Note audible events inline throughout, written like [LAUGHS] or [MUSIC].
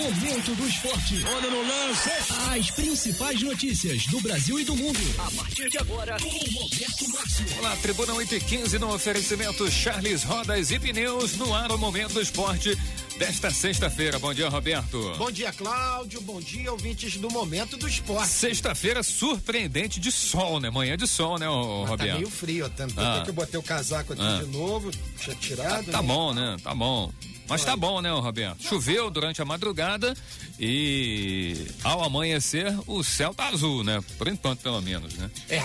Momento do Esporte. Olha no lance. As principais notícias do Brasil e do mundo. A partir de agora, com Roberto Márcio. Olá, Tribuna 8 e 15 no oferecimento Charles Rodas e Pneus no ar o Momento do Esporte desta sexta-feira. Bom dia, Roberto. Bom dia, Cláudio. Bom dia, ouvintes do Momento do Esporte. Sexta-feira surpreendente de sol, né? Manhã de sol, né, ô, Mas Roberto? Tá meio frio, tanto Ah. que eu botei o casaco aqui Ah. de novo, tinha tirado. Tá né? bom, né? Tá bom. Mas tá bom, né, Roberto? Choveu durante a madrugada e ao amanhecer o céu tá azul, né? Por enquanto, pelo menos, né? É,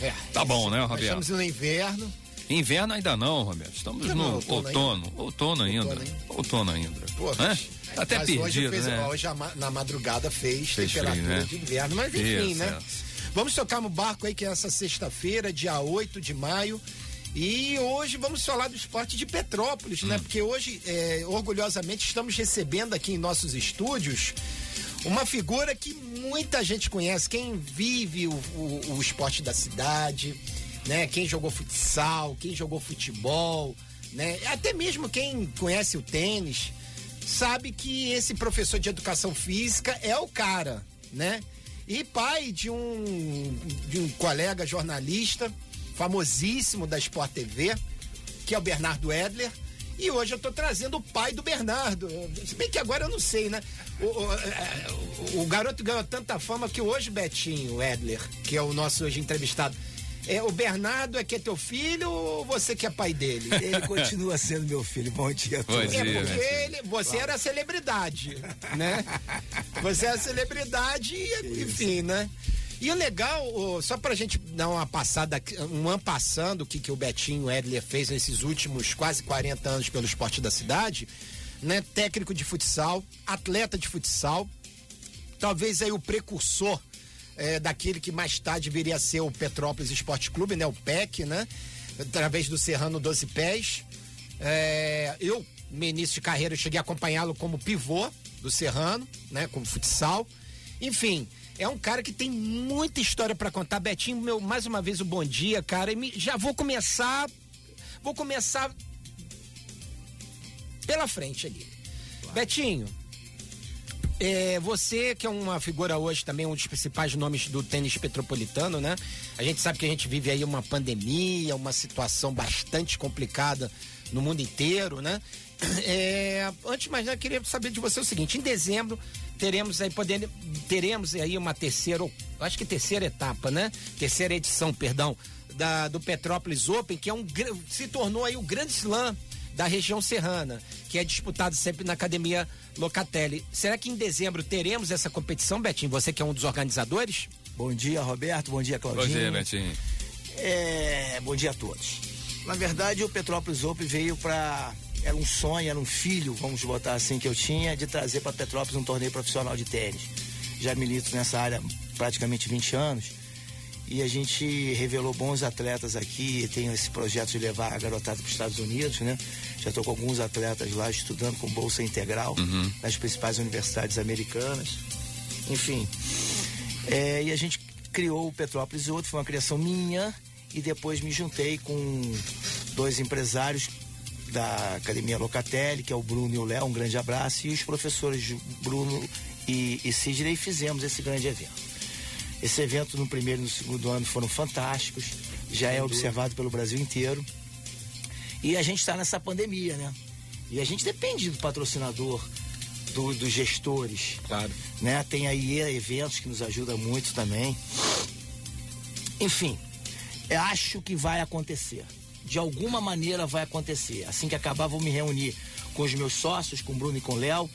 é. Tá bom, né, Nós Roberto? estamos no inverno. Inverno ainda não, Roberto. Estamos Não, no outono outono. Outono ainda. Outono ainda. Outono ainda. Pô, Tá até mas hoje, perdido, fez, né? hoje a ma- na madrugada fez, Fez frio, temperatura né? de inverno, mas enfim, Isso, né? isso. Vamos tocar no barco aí que é essa sexta-feira, dia 8 de maio. E hoje vamos falar do esporte de Petrópolis, Hum. né? Porque hoje, é, orgulhosamente, estamos recebendo aqui em nossos estúdios uma figura que muita gente conhece, quem vive o, o- o esporte da cidade, né? Quem jogou futsal, quem jogou futebol, né? Até mesmo quem conhece o tênis, sabe que esse professor de educação física é o cara, né? E pai de um, de um colega jornalista famosíssimo da Sport TV, que é o Bernardo Edler. E hoje eu tô trazendo o pai do Bernardo. Se bem que agora eu não sei, né? O, o- é, o- o garoto ganhou tanta fama que hoje, Betinho Edler, que é o nosso hoje entrevistado, é, o Bernardo é que é teu filho ou você que é pai dele? Ele continua sendo meu filho. Bom dia a Bom todos. dia. É porque né? ele, você era celebridade, né? Você era celebridade, e, enfim, né? E o legal, só pra gente dar uma passada, um ano passando, o que, que o Betinho Edler fez nesses últimos quase 40 anos pelo esporte da cidade, né? Técnico de futsal, atleta de futsal, talvez aí o precursor eh, daquele que mais tarde viria a ser o Petrópolis Esporte Clube, né? O PEC, né? Através do Serrano 12 Pés. Eh, eu, no início de carreira, cheguei a acompanhá-lo como pivô do Serrano, né? Como futsal. Enfim, é um cara que tem muita história pra contar. Betinho, meu, mais uma vez o bom dia, cara. E me- já vou começar. Vou começar pela frente ali. Betinho, é, você que é uma figura hoje também, um dos principais nomes do tênis petropolitano, né? A gente sabe que a gente vive aí uma pandemia, uma situação bastante complicada no mundo inteiro, né? [CLEARS THROAT] É, antes de mais nada, queria saber de você o seguinte: em dezembro teremos aí podendo, teremos aí uma terceira, acho que terceira etapa, né? Terceira edição, perdão, da, do Petrópolis Open, que é um se tornou aí o grande slam da região serrana, que é disputado sempre na Academia Locatelli. Será que em dezembro teremos essa competição, Betinho? Você que é um dos organizadores? Bom dia, Roberto. Bom dia, Bom Claudinho. dia, Betinho. É, bom dia a todos. Na verdade, o Petrópolis Open veio para era um sonho, era um filho, vamos botar assim que eu tinha, de trazer para Petrópolis um torneio profissional de tênis. Já milito nessa área há praticamente 20 anos. E a gente revelou bons atletas aqui, tenho esse projeto de levar a garotada para os Estados Unidos, né? Já estou com alguns atletas lá estudando com bolsa integral nas principais universidades americanas. Enfim, é, e a gente criou o Petrópolis Outro, foi uma criação minha, e depois me juntei com dois empresários da Academia Locatelli, que é o Bruno e o Léo, um grande abraço, e os professores Bruno e, e Sidney, fizemos esse grande evento. Esse evento no primeiro e no segundo ano foram fantásticos, já é observado pelo Brasil inteiro. E a gente está nessa pandemia, né? E a gente depende do patrocinador, do- dos gestores. Claro. Né? Tem aí eventos que nos ajudam muito também. Enfim, eu acho que vai acontecer. De alguma maneira vai acontecer. Assim que acabar, vou me reunir com os meus sócios, com o Bruno e com o Léo.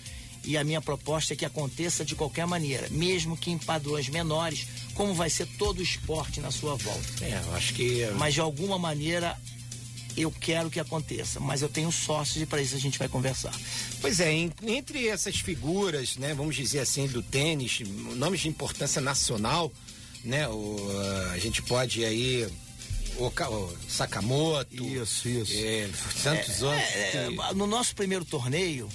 E a minha proposta é que aconteça de qualquer maneira, mesmo que em padrões menores, como vai ser todo o esporte na sua volta. É, eu acho que. Mas de alguma maneira eu quero que aconteça. Mas eu tenho sócios e para isso a gente vai conversar. Pois é, em- entre essas figuras, né, vamos dizer assim, do tênis, nomes de importância nacional, né? O, a gente pode aí. O, Sakamoto. Isso, isso. é, tantos outros. É, que- no nosso primeiro torneio,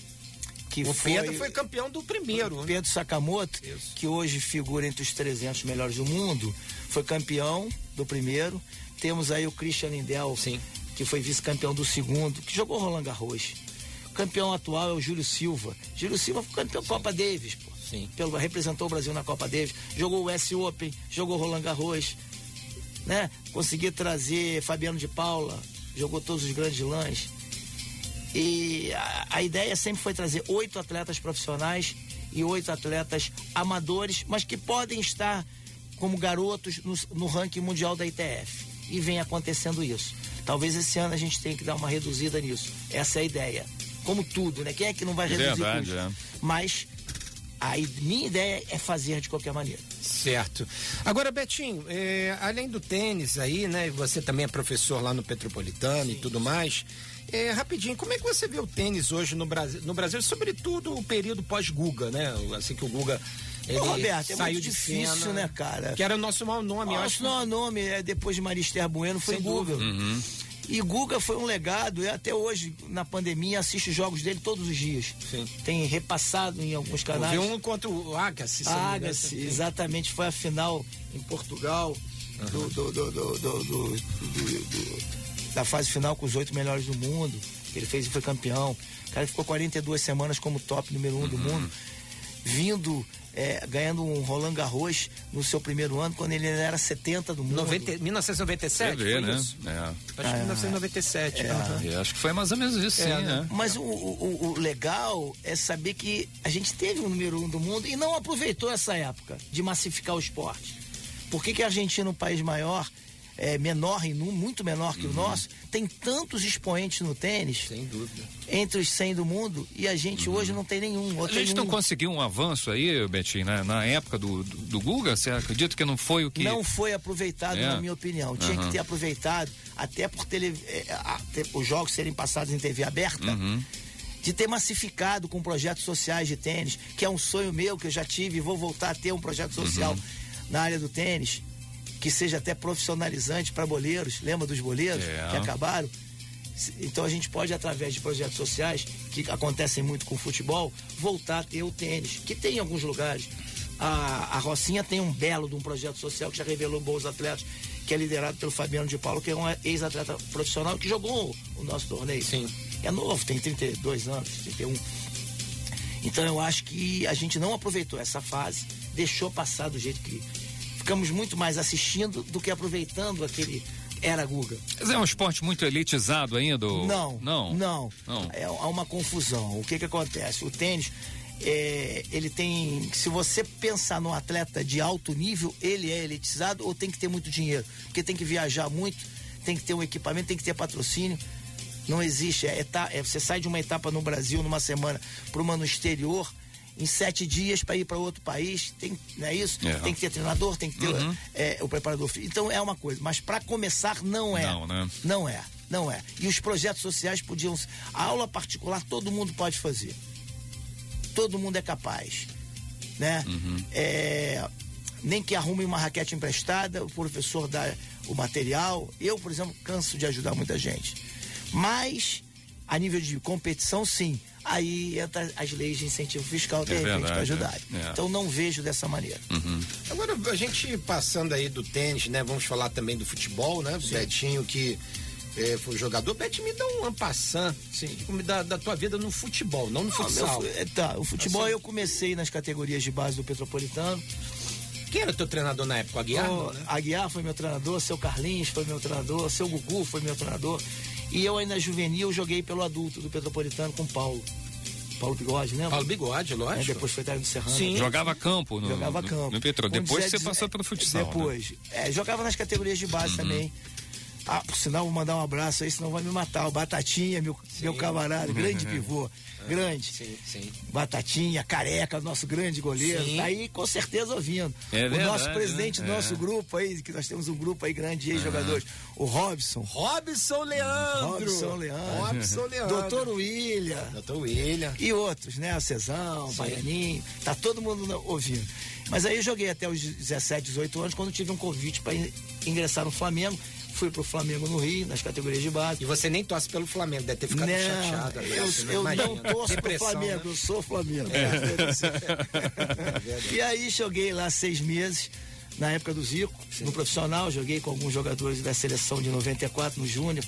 que o foi, Pedro foi campeão do primeiro. né? Pedro Sakamoto, Isso. que hoje figura entre os 300 melhores do mundo, foi campeão do primeiro. Temos aí o Christian Lindel, Sim. que foi vice-campeão do segundo, que jogou Roland Garros. campeão atual é o Júlio Silva. Júlio Silva foi campeão Copa Davis, pô. Sim. Pelo, representou o Brasil na Copa Davis, jogou o S Open, jogou Roland Garros, né? Consegui trazer Fabiano de Paula, jogou todos os grandes lãs. E a, a ideia sempre foi trazer oito atletas profissionais e oito atletas amadores, mas que podem estar como garotos no, no ranking mundial da ITF. E vem acontecendo isso. Talvez esse ano a gente tenha que dar uma reduzida nisso. Essa é a ideia. Como tudo, né? Quem é que não vai reduzir Verdade, custo? é. Mas a minha ideia é fazer de qualquer maneira. Certo. Agora, Betinho, é, além do tênis aí, né? Você também é professor lá no Petropolitano e tudo mais. É, rapidinho, como é que você vê o tênis hoje no Brasil, no Brasil, sobretudo o período pós-Guga, né? Assim que o Guga ele Ô, Roberto, é saiu de difícil, cena, né, cara? Que era o nosso mau nome, Nosso acho. não, nome é depois de Marister Bueno foi Guga. Uhum. E Guga foi um legado, e até hoje, na pandemia, assisto os jogos dele todos os dias. Sim. Tem repassado em alguns canais. vi um contra o Agassi. Agassi, exatamente, foi a final em Portugal do- do- do- do- da fase final com os oito melhores do mundo. Ele fez e foi campeão. O cara ficou 42 semanas como top número um do mundo, vindo, é, ganhando um Roland Garros no seu primeiro ano, quando ele era 70 do mundo. 90, 1997? Você vê, foi né? isso? É. Acho que 1997. aham. E acho que foi mais ou menos isso, sim, É, né? né? Mas o, o- o legal é saber que a gente teve o número um do mundo e não aproveitou essa época de massificar o esporte. Por que, que a Argentina, um país maior, é, menor em número, muito menor que o nosso, tem tantos expoentes no tênis, Sem dúvida. entre os 100 do mundo, e a gente hoje não tem nenhum. A gente não um. conseguiu um avanço aí, Betinho, né? na época do, do, do Guga, você acredita que não foi o que. Não foi aproveitado, É. na minha opinião. Tinha Aham. que ter aproveitado, até por tele, é, a- ter- os jogos serem passados em TV aberta, Uhum. de ter massificado com projetos sociais de tênis, que é um sonho meu que eu já tive e vou voltar a ter um projeto social Uhum. na área do tênis, que seja até profissionalizante para boleiros. Lembra dos boleiros É. que acabaram? Então a gente pode, através de projetos sociais, que acontecem muito com o futebol, voltar a ter o tênis, que tem em alguns lugares. A, a Rocinha tem um belo de um projeto social que já revelou bons atletas, que é liderado pelo Fabiano de Paulo, que é um ex-atleta profissional que jogou o, o nosso torneio. Sim. É novo, tem 32 anos, 31. Então eu acho que a gente não aproveitou essa fase, deixou passar do jeito que. Ficamos muito mais assistindo do que aproveitando aquele era Guga. Mas é um esporte muito elitizado ainda? ou- Não, Não. não. Não. É, há uma confusão. O que que acontece? O tênis, é, ele tem. Se você pensar num atleta de alto nível, ele é elitizado ou tem que ter muito dinheiro? Porque tem que viajar muito, tem que ter um equipamento, tem que ter patrocínio. Não existe. É, eta- é, você sai de uma etapa no Brasil numa semana para uma no exterior. Em sete dias para ir para outro país, tem, não é isso? É. Tem que ter treinador, tem que ter é, o preparador físico. Então é uma coisa, mas para começar não é. Não, né? Não é, não é. E os projetos sociais podiam. A aula particular todo mundo pode fazer. Todo mundo é capaz. Né? É, nem que arrume uma raquete emprestada, o professor dá o material. Eu, por exemplo, canso de ajudar muita gente. Mas, a nível de competição, sim. Aí entra as leis de incentivo fiscal, de É repente, para verdade, ajudar. é. Então não vejo dessa maneira. Agora, a gente passando aí do tênis, né? Vamos falar também do futebol, né? O Betinho que eh, foi jogador. Betinho, me dá um ampassan Sim. da, da tua vida no futebol, não no Não, meu futsal. fu- é, tá, o futebol Assim. eu comecei nas categorias de base do Petropolitano. Quem era teu treinador na época? O Aguiar? O não, né? Aguiar foi meu treinador, seu Carlinhos foi meu treinador, seu Gugu foi meu treinador. E eu ainda juvenil joguei pelo adulto do Petropolitano com o Paulo. Paulo Bigode, lembra? Paulo Bigode, É, lógico. depois foi técnico do Serrano. Sim. Jogava campo no, Jogava no, campo. no Petro. Com Depois 17 você passou pelo futsal. né? Depois. É, jogava nas categorias de base também. Ah, por sinal, vou mandar um abraço aí, senão vai me matar. O Batatinha, meu, meu camarada, grande pivô. Grande. Sim, sim. Batatinha, careca, nosso grande goleiro. Sim. Tá aí com certeza ouvindo. É o verdade, nosso presidente do né? nosso grupo aí, que nós temos um grupo aí grande de ex-jogadores. O Robson. Robson Leandro. Robson Leandro. Robson Leandro. Doutor William. Doutor William. E outros, né? O Cezão, o Baianinho. Tá todo mundo ouvindo. Mas aí eu joguei até os 17, 18 anos, quando tive um convite para ingressar no Flamengo. Fui pro Flamengo no Rio, nas categorias de base. E você nem torce pelo Flamengo, deve ter ficado não, chateado. eu, Você eu imagina. não torço pro Flamengo, né? eu sou Flamengo. e aí joguei lá seis meses, na época do Zico, no profissional, joguei com alguns jogadores da seleção de 94 no Júnior.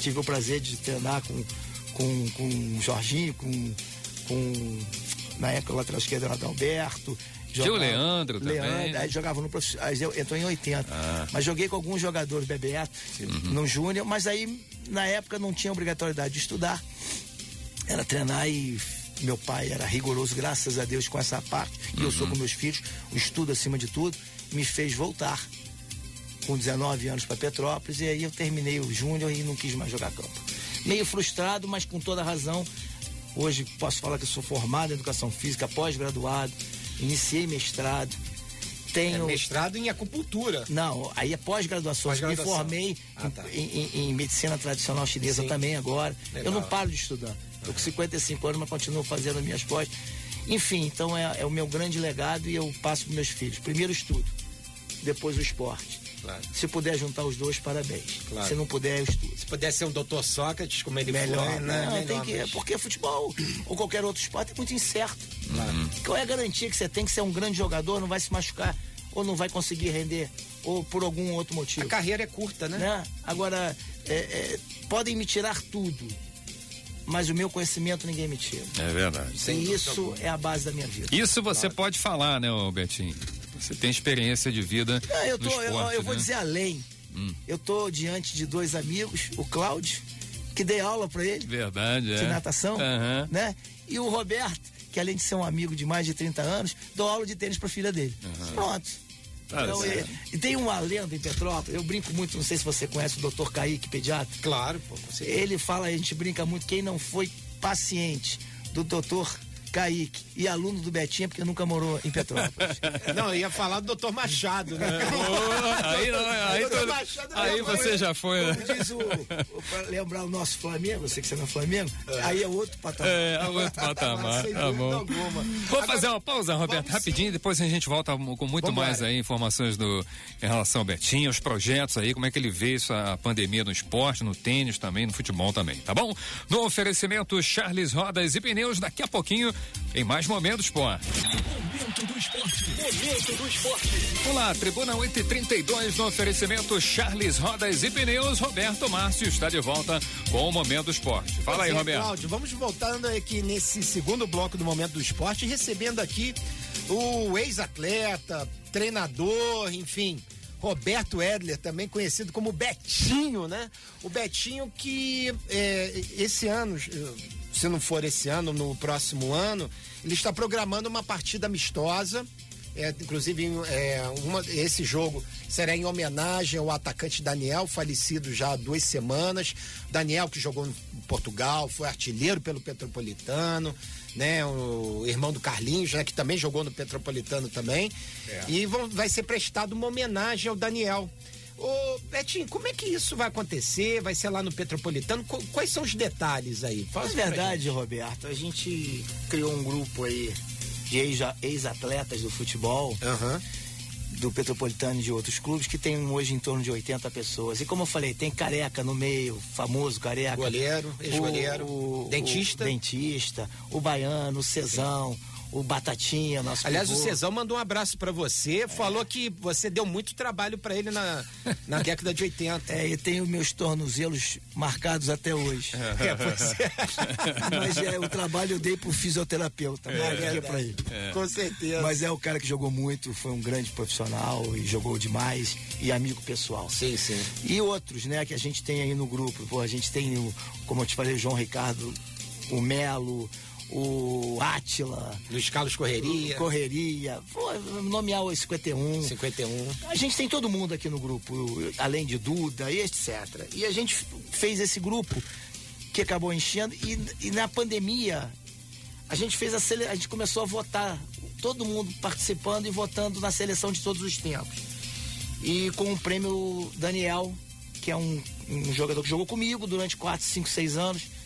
Tive o prazer de treinar com, com, com o Jorginho, com, com na época o lateral esquerdo era Adalberto. Tinha o Leandro também. Leandro, aí jogava no profissional, entrou em 80. Ah. Mas joguei com alguns jogadores, Bebeto, Uhum. no Júnior, mas aí na época não tinha obrigatoriedade de estudar. Era treinar e meu pai era rigoroso, graças a Deus, com essa parte. E eu sou Uhum. com meus filhos, o estudo acima de tudo, me fez voltar com 19 anos para Petrópolis e aí eu terminei o Júnior e não quis mais jogar campo. Meio frustrado, mas com toda razão. Hoje posso falar que sou formado em educação física, pós-graduado, iniciei mestrado. É Tenho. mestrado em acupuntura. Não, aí é pós-graduação. Me Pós-graduação. formei Ah, em- tá. em, em- em medicina tradicional chinesa Sim. também agora. Legal. Eu não paro de estudar. Estou com 55 anos, mas continuo fazendo minhas pós. Enfim, então é, é o meu grande legado e eu passo para meus filhos. Primeiro estudo, depois o esporte. Claro. Se puder juntar os dois, parabéns. Claro. Se não puder, eu estudo. Se pudesse ser um doutor Sócrates, como ele Melhor, foi, né? Não, Melhor, tem que, mas- porque futebol ou qualquer outro esporte é muito incerto. Uhum. Qual é a garantia que você tem que ser um grande jogador, não vai se machucar, ou não vai conseguir render, ou por algum outro A motivo? carreira é curta, né? né? Agora, é, é, podem me tirar tudo, mas o meu conhecimento ninguém me tira. É verdade. e isso é a base da minha vida. Isso você pode falar, né, Betinho? Você tem experiência de vida Não, eu, no tô, eu- esporte, eu vou né? dizer além. Eu tô diante de dois amigos, o Cláudio, que dei aula para ele. Verdade, é. de natação, Aham. né? E o Roberto, que além de ser um amigo de mais de 30 anos, dou aula de tênis pra filha dele. Pronto. Tá Então, certo. e, tem uma lenda em Petrópolis, eu brinco muito, não sei se você conhece o Dr. Kaique, pediatra. Claro, pô. Ele fala, a gente brinca muito, quem não foi paciente do Dr. Kaique e aluno do Betinho é porque nunca morou em Petrópolis. [LAUGHS] Não, eu ia falar do doutor Machado, né? Ô, aí não, aí, Doutor tu- Machado aí é você já foi, né? Diz o, o- pra lembrar o nosso Flamengo, você que você não é Flamengo, aí é outro patamar. É, é outro [LAUGHS] patamar, tá bom. alguma. Vou Agora, fazer uma pausa, Roberto, vamos rapidinho, depois a gente volta com muito Vambora. mais aí informações do, em relação ao Betinho, os projetos aí, como é que ele vê isso, a pandemia no esporte, no tênis também, no futebol também, tá bom? No oferecimento Charles Rodas e Pneus, daqui a pouquinho tem mais Momento Esporte. Momento do esporte. Momento do esporte. Olá, Tribuna 832 no oferecimento Charles Rodas e Pneus. Roberto Márcio está de volta com o Momento Esporte. Fala aí, é, Roberto. Cláudio, vamos voltando aqui nesse segundo bloco do Momento do Esporte, recebendo aqui o ex-atleta, treinador, enfim, Roberto Edler, também conhecido como Betinho, né? O Betinho que é, esse ano, eh, se não for esse ano, no próximo ano, ele está programando uma partida amistosa. É, inclusive, é, uma- esse jogo será em homenagem ao atacante Daniel, falecido já há duas semanas. Daniel, que jogou em Portugal, foi artilheiro pelo Petropolitano, né? O irmão do Carlinhos, né? Que também jogou no Petropolitano também. E vão- vai ser prestada uma homenagem ao Daniel. Ô, Betinho, como é que isso vai acontecer? Vai ser lá no Petropolitano? Qu- Quais são os detalhes aí? Na pra verdade, Roberto, a gente criou um grupo aí de ex- ex-atletas do futebol. Aham. do Petropolitano e de outros clubes, que tem hoje em torno de 80 pessoas. E como eu falei, tem careca no meio, famoso careca. Goleiro, ex-goleiro, O- o- dentista. o dentista, o baiano, o Cezão, o Batatinha, nosso Aliás, o pivô. Cezão mandou um abraço pra você, É. falou que você deu muito trabalho pra ele na, na [LAUGHS] década de 80. É, e tenho meus tornozelos marcados até hoje. [LAUGHS] É, pois é. [LAUGHS] Mas é, o trabalho eu dei pro fisioterapeuta, não é, pra ele. Com certeza. Mas é o cara que jogou muito, foi um grande profissional e jogou demais e amigo pessoal. Sim, sim. E outros, né, que a gente tem aí no grupo. Pô, a gente tem, o, como eu te falei, o João Ricardo, o Melo, o Átila, Luiz Carlos Correria, Correria, pô, nomear o 51. 51. A gente tem todo mundo aqui no grupo, além de Duda e etc. E a gente fez esse grupo que acabou enchendo e, e na pandemia a gente fez a sele... a gente começou a votar, todo mundo participando e votando na seleção de todos os tempos. E com o prêmio Daniel, que é um, um jogador que jogou comigo durante 4, 5, 6 anos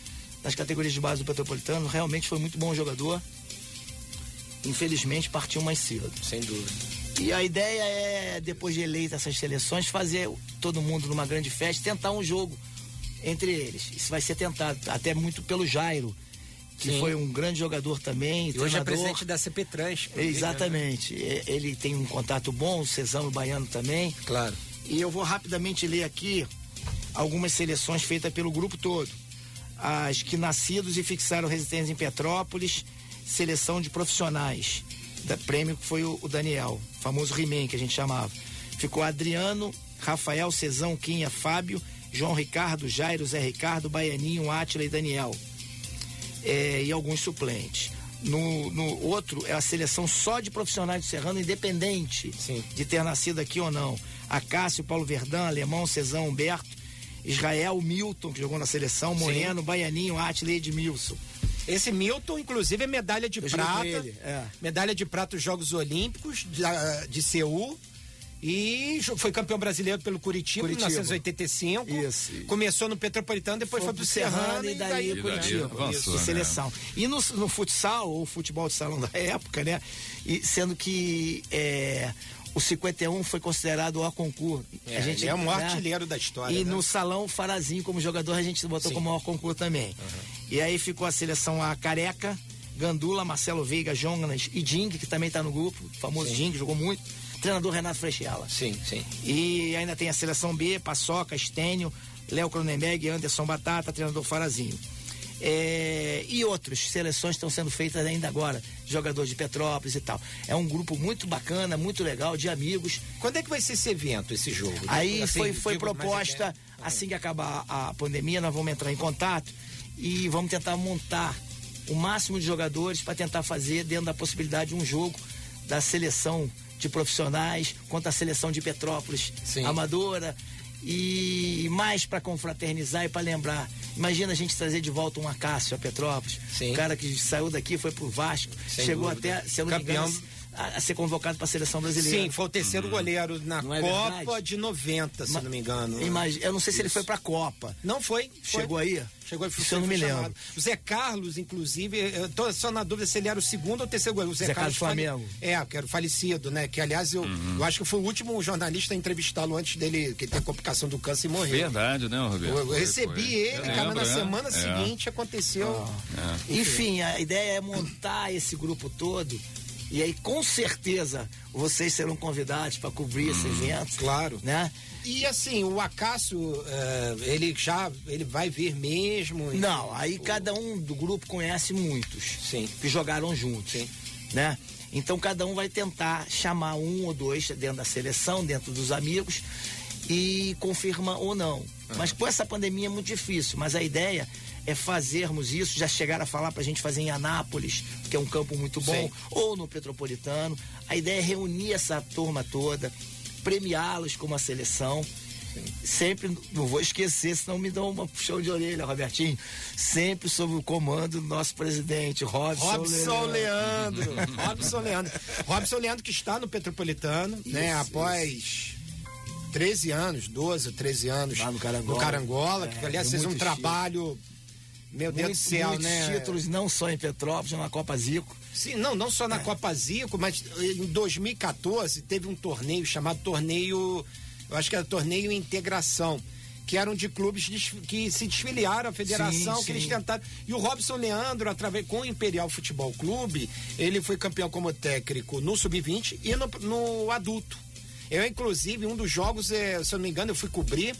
nas categorias de base do Petropolitano, realmente foi muito bom jogador. Infelizmente partiu mais cedo. Sem dúvida. E a ideia é, depois de eleita essas seleções, fazer todo mundo numa grande festa, tentar um jogo entre eles. Isso vai ser tentado, até muito pelo Jairo, que Sim. foi um grande jogador também. E hoje é presidente da CP Trans. né? Exatamente. É, Ele tem um contato bom, o Cezão e o Baiano também. Claro. E eu vou rapidamente ler aqui algumas seleções feitas pelo grupo todo. As que nascidos e fixaram residência em Petrópolis, seleção de profissionais. Da prêmio foi o, o Daniel, famoso He-Man que a gente chamava. Ficou Adriano, Rafael, Cezão, Quinha, Fábio, João Ricardo, Jairo, Zé Ricardo, Baianinho, Átila e Daniel. É, e alguns suplentes. No, no outro é a seleção só de profissionais do Serrano, independente Sim. de ter nascido aqui ou não. Acácio, Paulo Verdão, Alemão, Cezão, Humberto, Israel, Milton, que jogou na seleção, Moreno, Baianinho, Átila e Edmilson. Esse Milton, inclusive, é medalha de Eu prata. ele, é. Medalha de prata nos Jogos Olímpicos de, ah, de Seul. E foi campeão brasileiro pelo Curitiba, em Curitiba. 1985. Isso. Começou no Petropolitano, depois foi, pro Serrano e daí, E daí Curitiba. avançou, de né? seleção. E no, no futsal, ou futebol de salão da época, né? E sendo que é, o 51 foi considerado o concurso. É, ele é o maior artilheiro da história, E né? no salão Farazinho, como jogador, a gente botou Sim. como maior concurso também. E aí ficou a seleção a Careca, Gandula, Marcelo Veiga, Jonas e Ding, que também tá no grupo, o famoso Ding, jogou muito. Treinador Renato Frechella. Sim, sim. E ainda tem a seleção B, Paçoca, Estênio, Léo Cronenberg, Anderson Batata, treinador Farazinho. É, e outras seleções estão sendo feitas ainda agora, jogador de Petrópolis e tal. É um grupo muito bacana, muito legal, de amigos. Quando é que vai ser esse evento, esse jogo? Aí Assim, foi, foi proposta, menos. assim que acabar a pandemia, nós vamos entrar em contato e vamos tentar montar o máximo de jogadores para tentar fazer, dentro da possibilidade, um jogo da seleção de profissionais contra a seleção de Petrópolis Sim. amadora e mais para confraternizar e para lembrar. Imagina a gente trazer de volta um Acácio a Petrópolis, Sim. um cara que saiu daqui, foi pro Vasco, Sem chegou dúvida. até, se eu não me Campeão. engano, a, a ser convocado para a seleção brasileira. Sim, foi o terceiro goleiro na Não é Copa verdade? de 90, se Ma- não me engano. Imagina, eu não sei se ele Isso. foi pra Copa. Não foi. foi. Chegou aí? Chegou aí, Isso eu não me foi lembro. chamado. O Zé Carlos, inclusive, eu tô só na dúvida se ele era o segundo ou terceiro goleiro. O Zé, Zé Carlos fale- Flamengo. É, que era o falecido, né? Que, aliás, eu, eu acho que foi o último jornalista a entrevistá-lo antes dele, que ele tem complicação do câncer e morreu. Verdade, né, Roberto? Eu, eu recebi foi. ele, Eu cara, lembro, na é. semana É. seguinte aconteceu. Enfim, a ideia é montar esse grupo todo. E aí, com certeza, vocês serão convidados para cobrir esse evento. Claro. Né? E assim, o Acácio, eh, ele já ele vai vir mesmo? Não, aí cada um do grupo conhece muitos. Sim. Que jogaram juntos. Sim. Né? Então cada um vai tentar chamar um ou dois dentro da seleção, dentro dos amigos, e confirma ou não. Mas com essa pandemia é muito difícil. Mas a ideia é fazermos isso, já chegaram a falar pra gente fazer em Anápolis, que é um campo muito bom, Sim. ou no Petropolitano. A ideia é reunir essa turma toda, premiá-los como a seleção. Sempre, não vou esquecer, senão me dão uma puxão de orelha, Robertinho. Sempre sob o comando do nosso presidente, Robson, Robson Leandro. Leandro. [LAUGHS] Robson Leandro. Robson Leandro que está no Petropolitano, né? Isso, Após 13 anos, 12, 13 anos. Lá no Carangola. Carangola, É, que aliás fez um trabalho. Meu Deus Muitos, do céu, muitos né? títulos, não só em Petrópolis, na Copa Zico. Sim, não, não só na É. Copa Zico, mas em 2014 teve um torneio chamado Torneio, eu acho que era Torneio Integração, que eram de clubes que se desfiliaram à federação, Sim, que eles sim. tentaram. E o Robson Leandro, através com o Imperial Futebol Clube, ele foi campeão como técnico no Sub-20 e no, no adulto. Eu, inclusive, um dos jogos, eh, se eu não me engano, eu fui cobrir.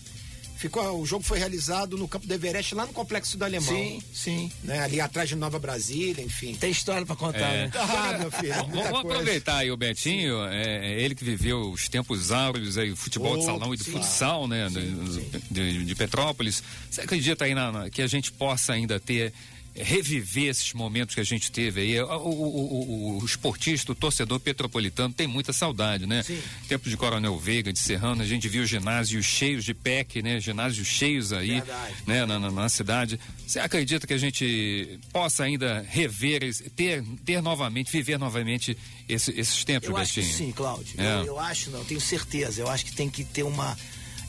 Ficou, o jogo foi realizado no campo do Everest, lá no Complexo do Alemão. Sim, sim. Né, ali atrás de Nova Brasília, enfim. Tem história pra contar, É. né? Ah, meu filho. [LAUGHS] Vamos, coisa. aproveitar aí o Betinho, é, é ele que viveu os tempos áureos aí, o futebol de Oh, salão e do sim. futsal, né, de, de- de Petrópolis. Você acredita aí na, na- que a gente possa ainda ter reviver esses momentos que a gente teve aí. O, o, o- o- esportista, o torcedor petropolitano tem muita saudade, né? Sim. Tempo de Coronel Veiga, de Serrano, a gente viu ginásios cheios de PEC, né? Ginásios cheios aí, Verdade. né? Na, na- na cidade. Você acredita que a gente possa ainda rever, ter, ter novamente, viver novamente esse- esses tempos, Eu acho que Betinho? sim, Cláudio. É. Eu, eu acho, não, tenho certeza. Eu acho que tem que ter uma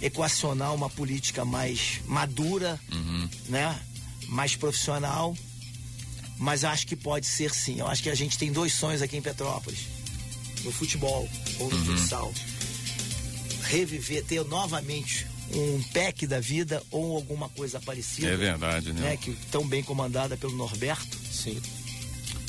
equacionar uma política mais madura, Uhum. né? Mais profissional. Mas acho que pode ser sim. Eu acho que a gente tem dois sonhos aqui em Petrópolis. No futebol ou no Uhum. futsal. Reviver, ter novamente um PEC da vida ou alguma coisa parecida. É verdade, né? né? Que tão bem comandada pelo Norberto. Sim.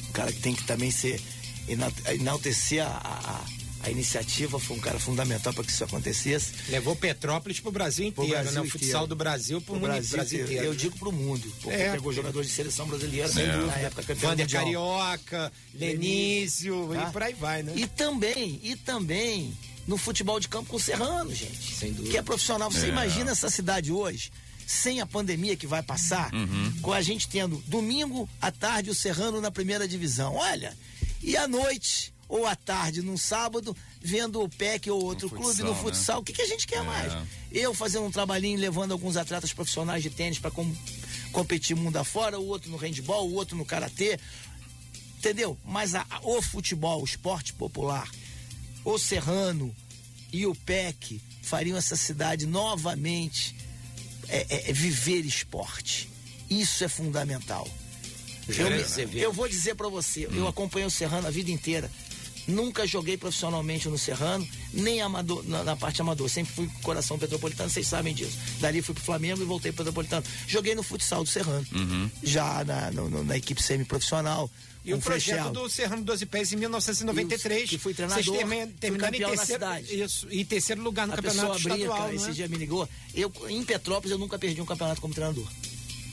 Um cara que tem que também ser enal- enaltecer a, a- a iniciativa, foi um cara fundamental para que isso acontecesse. Levou Petrópolis pro Brasil inteiro, Brasil né? O futsal inteiro. do Brasil pro O mundo Brasil, Brasil inteiro. inteiro. eu digo pro mundo, porque É. pegou jogadores de seleção brasileira, na época campeão Vander mundial. Carioca, Lenísio Tá? e por aí vai, né? E também, e também no futebol de campo com o Serrano, gente. Sem dúvida. Que é profissional. Você É. imagina essa cidade hoje, sem a pandemia que vai passar, Uhum. com a gente tendo domingo à tarde o Serrano na primeira divisão. Olha, e à noite ou à tarde, num sábado, vendo o PEC ou outro No clube futsal, no né? futsal. O que, que a gente quer É. mais? Eu fazendo um trabalhinho, levando alguns atletas profissionais de tênis para competir mundo afora, o outro no handball, o outro no karatê. Entendeu? Mas a- a- o futebol, o esporte popular, o Serrano e o PEC fariam essa cidade novamente é, é, é viver esporte. Isso é fundamental. Eu, eu vou dizer pra você, eu acompanhei o Serrano a vida inteira. Nunca joguei profissionalmente no Serrano, nem amador, na, na parte amador. Sempre fui com coração petropolitano, vocês sabem disso. Dali fui pro Flamengo e voltei pro petropolitano. Joguei no futsal do Serrano, já na, no- no- na equipe semi-profissional. E o projeto Frechel. do Serrano 12 Pés em 1993. E que fui treinador, Vocês terminaram em terceiro, cidade. Isso, e terceiro lugar no a campeonato pessoa brinca, estadual, esse né? dia me ligou. Eu, em Petrópolis, eu nunca perdi um campeonato como treinador.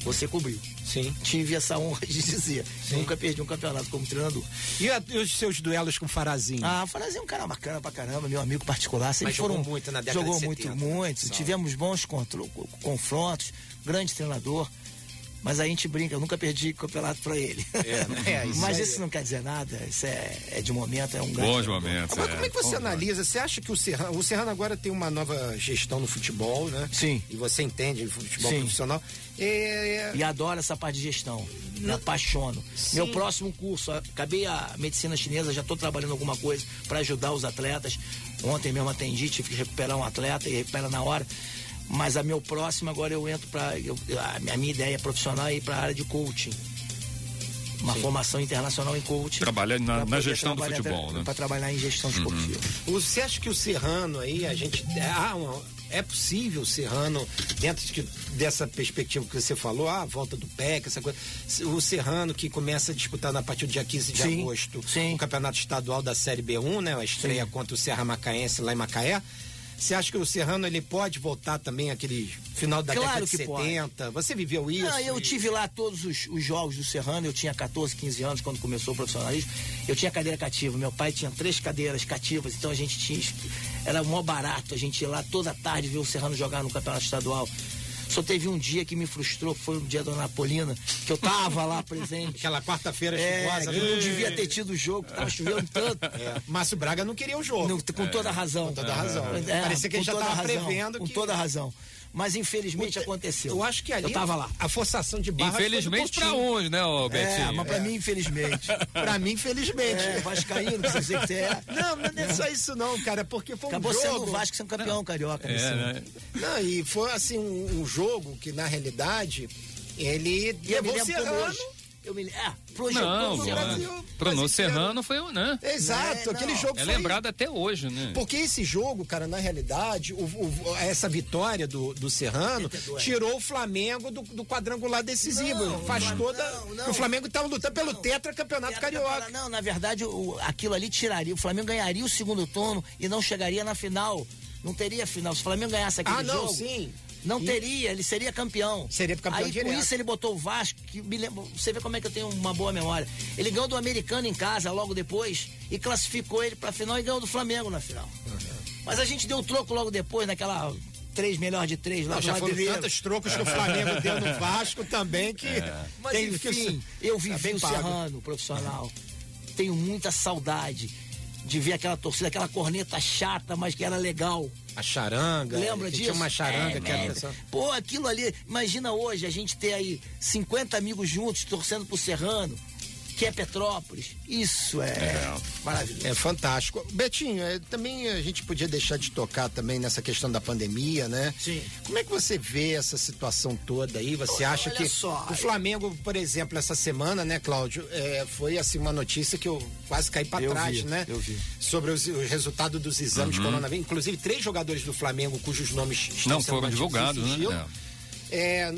Você cobriu. Sim. Tive essa honra de dizer. Nunca perdi um campeonato como treinador. E, a- e os seus duelos com o Farazinho? Ah, o Farazinho é um cara bacana pra caramba, meu amigo particular. Sempre Mas jogou foram, muito na década Jogou de muito, 70, muito. futsal. Tivemos bons contro- confrontos, grande treinador. Mas a gente brinca, eu nunca perdi campeonato pra ele. É, né? [LAUGHS] É, isso Mas isso não quer dizer nada, isso é, é de momento, é um grande. Bons momentos. Agora, como é que você Bom, analisa? Você acha que o Serrano, o Serrano agora tem uma nova gestão no futebol, né? Sim. E você entende de futebol Sim. profissional? É, E adoro essa parte de gestão. Me apaixono. Meu próximo curso, acabei a medicina chinesa, já estou trabalhando alguma coisa para ajudar os atletas. Ontem mesmo atendi, tive que recuperar um atleta e recupera na hora. Mas a meu próximo, agora eu entro para. A minha ideia profissional é ir para a área de coaching. Uma formação internacional em coaching. Trabalhar na- Pra na gestão do futebol, né? Para trabalhar em gestão esportiva. Você acha que o Serrano aí, a gente. Ah, uma- é possível o Serrano, dentro de- dessa perspectiva que você falou, ah, a volta do PEC, essa coisa. O Serrano que começa a disputar na partir do dia 15 de Sim, agosto sim. o campeonato estadual da Série B1, né? A estreia Sim. contra o Serra Macaense lá em Macaé. Você acha que o Serrano ele pode voltar também aquele final da Claro década de que pode. 70? Você viveu isso? Não, eu E- tive lá todos os, os jogos do Serrano, eu tinha 14, 15 anos quando começou o profissionalismo. Eu tinha cadeira cativa, meu pai tinha três cadeiras cativas, então a gente tinha. Era mó barato a gente ir lá toda tarde ver o Serrano jogar no campeonato estadual. Só teve um dia que me frustrou, foi o dia da Napolina, que eu tava lá presente. [LAUGHS] Aquela quarta-feira É, chuvosa. que não devia ter tido jogo, que tava chovendo tanto. [LAUGHS] É, Márcio Braga não queria o jogo. Não, com toda razão. Com toda razão. É, Parecia que ele já tava razão, prevendo Com que- toda razão. Mas infelizmente aconteceu. Eu acho que ali Eu tava lá. a forçação de barra Infelizmente Coutinho. onde, né, ô É, Betinho? mas pra mim, infelizmente. [LAUGHS] Pra mim, felizmente. É, Vascaíno, que você você é. Não, não é só isso não, cara, porque foi Acabou um jogo... sendo o Vasco sendo campeão carioca. nesse É, ano. né? Não, e foi assim, um, um jogo que na realidade ele E me levou o como Serrano... hoje. Eu me lembro. É, projetou Não, o Brasil. Serrano foi, um, né? Exato, É, aquele jogo É foi... lembrado até hoje, né? Porque esse jogo, cara, na realidade, o- o- essa vitória do, do Serrano 82. tirou o Flamengo do, do quadrangular decisivo. Não, afastou não, da. não, não. O Flamengo estava lutando pelo tetra campeonato carioca. Não, na verdade, o- aquilo ali tiraria. O Flamengo ganharia o segundo turno e não chegaria na final. Não teria final. Se o Flamengo ganhasse aquele Ah, não, jogo. sim. Não E- teria, ele seria campeão. Seria campeão Aí direto. por isso ele botou o Vasco, que me lembra, você vê como é que eu tenho uma boa memória. Ele ganhou do americano em casa logo depois e classificou ele pra final e ganhou do Flamengo na final. Mas a gente deu o troco logo depois, naquela três melhor de três lá Não, já foram tantos trocos que o Flamengo deu no Vasco também que. Mas tem enfim, eu Tá vivi bem o pago. Serrano profissional. Tenho muita saudade de ver aquela torcida, aquela corneta chata, mas que era legal. A charanga. Lembra disso? Tinha uma charanga É, que era. Pô, aquilo ali, imagina hoje a gente ter aí 50 amigos juntos torcendo pro Serrano, que é Petrópolis. Isso é, maravilhoso. É fantástico. Betinho, é, também a gente podia deixar de tocar também nessa questão da pandemia, né? Sim. Como é que você vê essa situação toda aí? Você acha olha que só, o Flamengo, por exemplo, essa semana, né, Cláudio, é, foi assim uma notícia que eu quase caí para trás, vi, né? eu vi. Sobre os- o resultado dos exames de coronavírus. Inclusive, três jogadores do Flamengo cujos nomes estão Não sendo foram divulgados, né? É. é,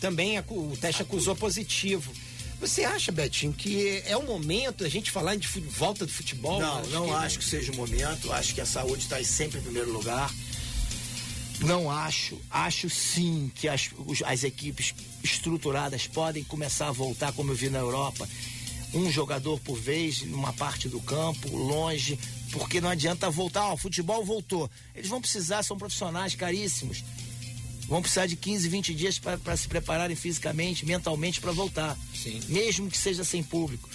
também o teste acusou positivo. Você acha, Betinho, que é o momento a gente falar de volta do futebol? Não, acho não que... acho que seja o momento. Acho que a saúde está sempre em primeiro lugar. Não acho. Acho sim que as, as equipes estruturadas podem começar a voltar, como eu vi na Europa. Um jogador por vez, numa parte do campo, longe, porque não adianta voltar. o futebol voltou. Eles vão precisar, são profissionais caríssimos vão precisar de 15, 20 dias para se prepararem fisicamente, mentalmente para voltar. Sim. Mesmo que seja sem público.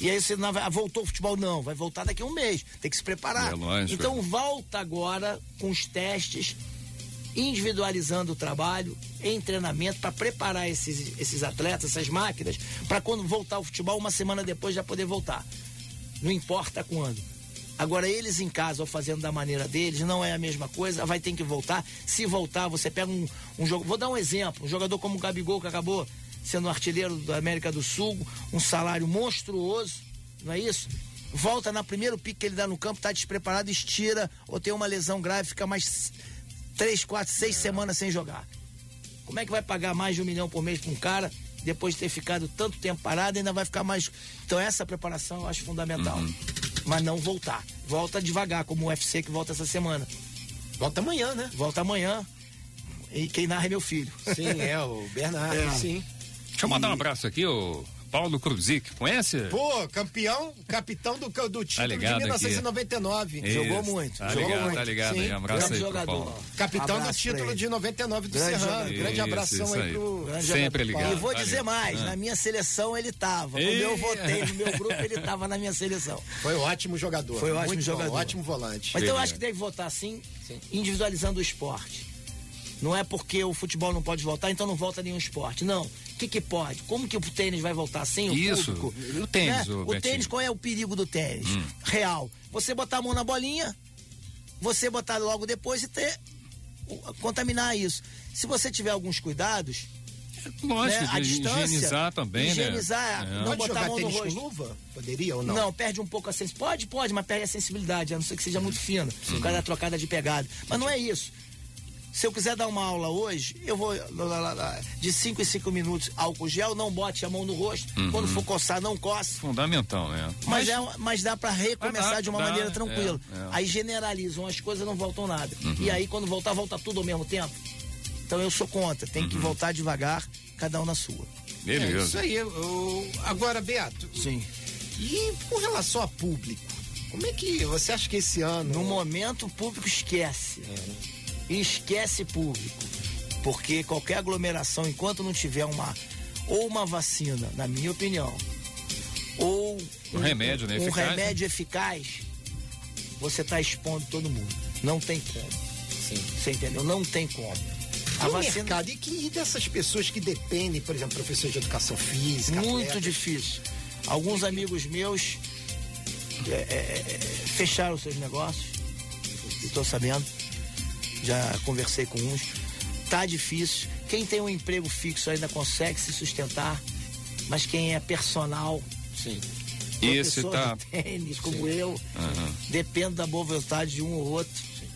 E aí você não vai, ah, voltou o futebol? Não, vai voltar daqui a um mês. Tem que se preparar. É lógico, então volta agora com os testes, individualizando o trabalho, em treinamento, para preparar esses, esses atletas, essas máquinas, para quando voltar o futebol, uma semana depois já poder voltar. Não importa quando. Agora, eles em casa ou fazendo da maneira deles, não é a mesma coisa, vai ter que voltar. Se voltar, você pega um, um jogo. Vou dar um exemplo: um jogador como o Gabigol, que acabou sendo artilheiro da América do Sul, um salário monstruoso, não é isso? Volta na primeiro pique que ele dá no campo, tá despreparado, estira, ou tem uma lesão grave, fica mais três, quatro, seis semanas sem jogar. Como é que vai pagar mais de um milhão por mês para um cara depois de ter ficado tanto tempo parado, ainda vai ficar mais. Então, essa preparação eu acho fundamental. Uhum. Mas não voltar. Volta devagar, como o UFC que volta essa semana. Volta amanhã, né? Volta amanhã. E quem narra é meu filho. Sim, é, o Bernardo, [LAUGHS] é. sim. Deixa eu mandar um abraço aqui, o Paulo Cruzic, conhece? Pô, campeão, capitão do, do título tá de 1999. Isso. Jogou muito. Tá jogou ligado, muito. tá ligado. Sim. abraço aí jogador. Capitão do título de 99 do grande Serrano. Grande abração isso aí. aí pro grande Sempre ligado. E vou dizer mais, ah. na minha seleção ele tava. Quando eu votei no meu grupo, ele tava na minha seleção. Foi um ótimo jogador. Foi um ótimo jogador. Bom, ótimo volante. Mas então eu acho que deve votar assim, individualizando o esporte. Não é porque o futebol não pode voltar, então não volta nenhum esporte. Não. O que, que pode? Como que o tênis vai voltar sem o Isso, público? o tênis, né? o, o tênis, qual é o perigo do tênis? Hum. Real. Você botar a mão na bolinha, você botar logo depois e ter contaminar isso. Se você tiver alguns cuidados, Lógico, né? a distância, higienizar também, higienizar, né? não pode botar a mão no rosto. luva? Poderia ou não? Não, perde um pouco a sensibilidade. Pode, pode, mas perde a sensibilidade, a não ser que seja muito fino. Uhum. O cara dá trocada de pegada. Mas não é isso. Se eu quiser dar uma aula hoje, eu vou de 5 em 5 minutos álcool gel, não bote a mão no rosto. Uhum. Quando for coçar, não coce. Fundamental, né? Mas, mas, é, mas dá para recomeçar dá, de uma dá, maneira tranquila. É, é. Aí generalizam, as coisas não voltam nada. Uhum. E aí, quando voltar, volta tudo ao mesmo tempo. Então eu sou contra, tem uhum. que voltar devagar, cada um na sua. Beleza. É isso aí. Eu, agora, Beato. Sim. E com relação a público? Como é que você acha que esse ano. No momento, o público esquece. É, né? E esquece público. Porque qualquer aglomeração, enquanto não tiver uma ou uma vacina, na minha opinião, ou um, um remédio, né? um eficaz, remédio né? eficaz, você está expondo todo mundo. Não tem como. Sim. Você entendeu? Não tem como. A vacina... mercado, e, que, e dessas pessoas que dependem, por exemplo, professor de educação física? Muito atleta. difícil. Alguns amigos meus é, é, é fecharam seus negócios, estou sabendo já conversei com uns. Tá difícil. Quem tem um emprego fixo ainda consegue se sustentar, mas quem é personal, sim. Esse tá tênis, como sim. eu, uhum. depende da boa vontade de um ou outro, sim.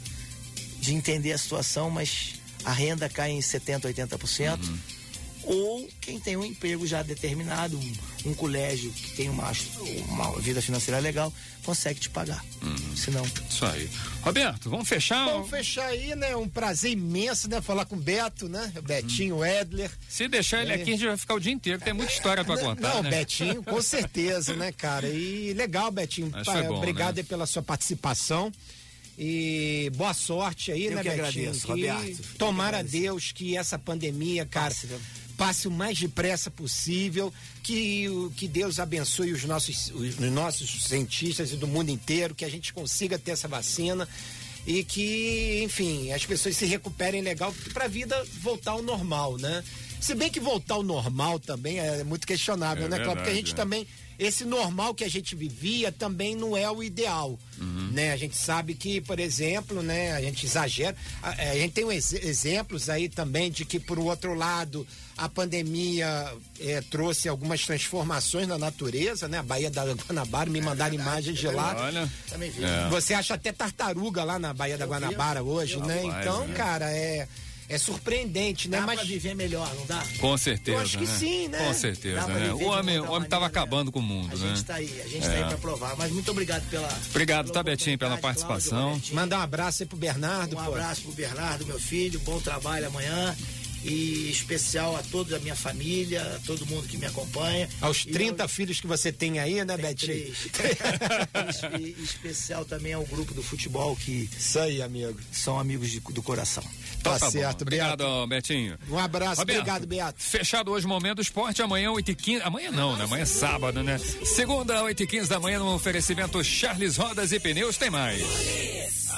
de entender a situação, mas a renda cai em 70, 80%. Uhum ou quem tem um emprego já determinado, um, um colégio que tem uma, uma vida financeira legal, consegue te pagar. Uhum. Senão. Isso aí. Roberto, vamos fechar? Vamos fechar aí, né? Um prazer imenso, né? Falar com o Beto, né? O Betinho, o Edler. Se deixar ele é. aqui, a gente vai ficar o dia inteiro, tem muita história para contar. Não, né? Betinho, com certeza, né, cara? E legal, Betinho. Pai, bom, obrigado né? pela sua participação. E boa sorte aí, Eu né, que Betinho? Agradeço, Roberto. Tomara a Deus que essa pandemia, cara. Passe, passe o mais depressa possível, que, que Deus abençoe os nossos, os nossos cientistas e do mundo inteiro, que a gente consiga ter essa vacina e que, enfim, as pessoas se recuperem legal para a vida voltar ao normal, né? Se bem que voltar ao normal também é muito questionável, é né, Cláudio? Porque a gente é. também esse normal que a gente vivia também não é o ideal, uhum. né? A gente sabe que, por exemplo, né, a gente exagera, a, a gente tem ex exemplos aí também de que por outro lado a pandemia é, trouxe algumas transformações na natureza, né? A Baía da Guanabara, me é mandaram imagens de lá. Olha, é. Você acha até tartaruga lá na Baía da Guanabara hoje, né? Então, cara, é é surpreendente, né? Dá Mas pra viver melhor, não dá? Com certeza. Eu acho que né? sim, né? Com certeza, Dá pra né? viver O homem, o homem tava maneira, acabando com o mundo, A né? gente tá aí, a gente É. tá aí pra provar. Mas muito obrigado pela. Obrigado, pela tá, Betinho, pela participação. Cláudio, Betinho. mandar um abraço aí pro Bernardo, Um pô. abraço pro Bernardo, meu filho, bom trabalho amanhã. E especial a toda a minha família, a todo mundo que me acompanha. Aos E 30 eu- filhos que você tem aí, né, Betinho? três. e, [LAUGHS] e especial também ao grupo do futebol que Isso aí, amigo. são amigos de- do coração. Então Tá bom. certo, Beato. Obrigado, Betinho. Um abraço, Roberto, obrigado, Beato. Fechado hoje o Momento do Esporte, amanhã 8h15. Amanhã não, né? Amanhã é sábado, né? Segunda, 8h15 da manhã, no oferecimento Charles Rodas e Pneus, tem mais.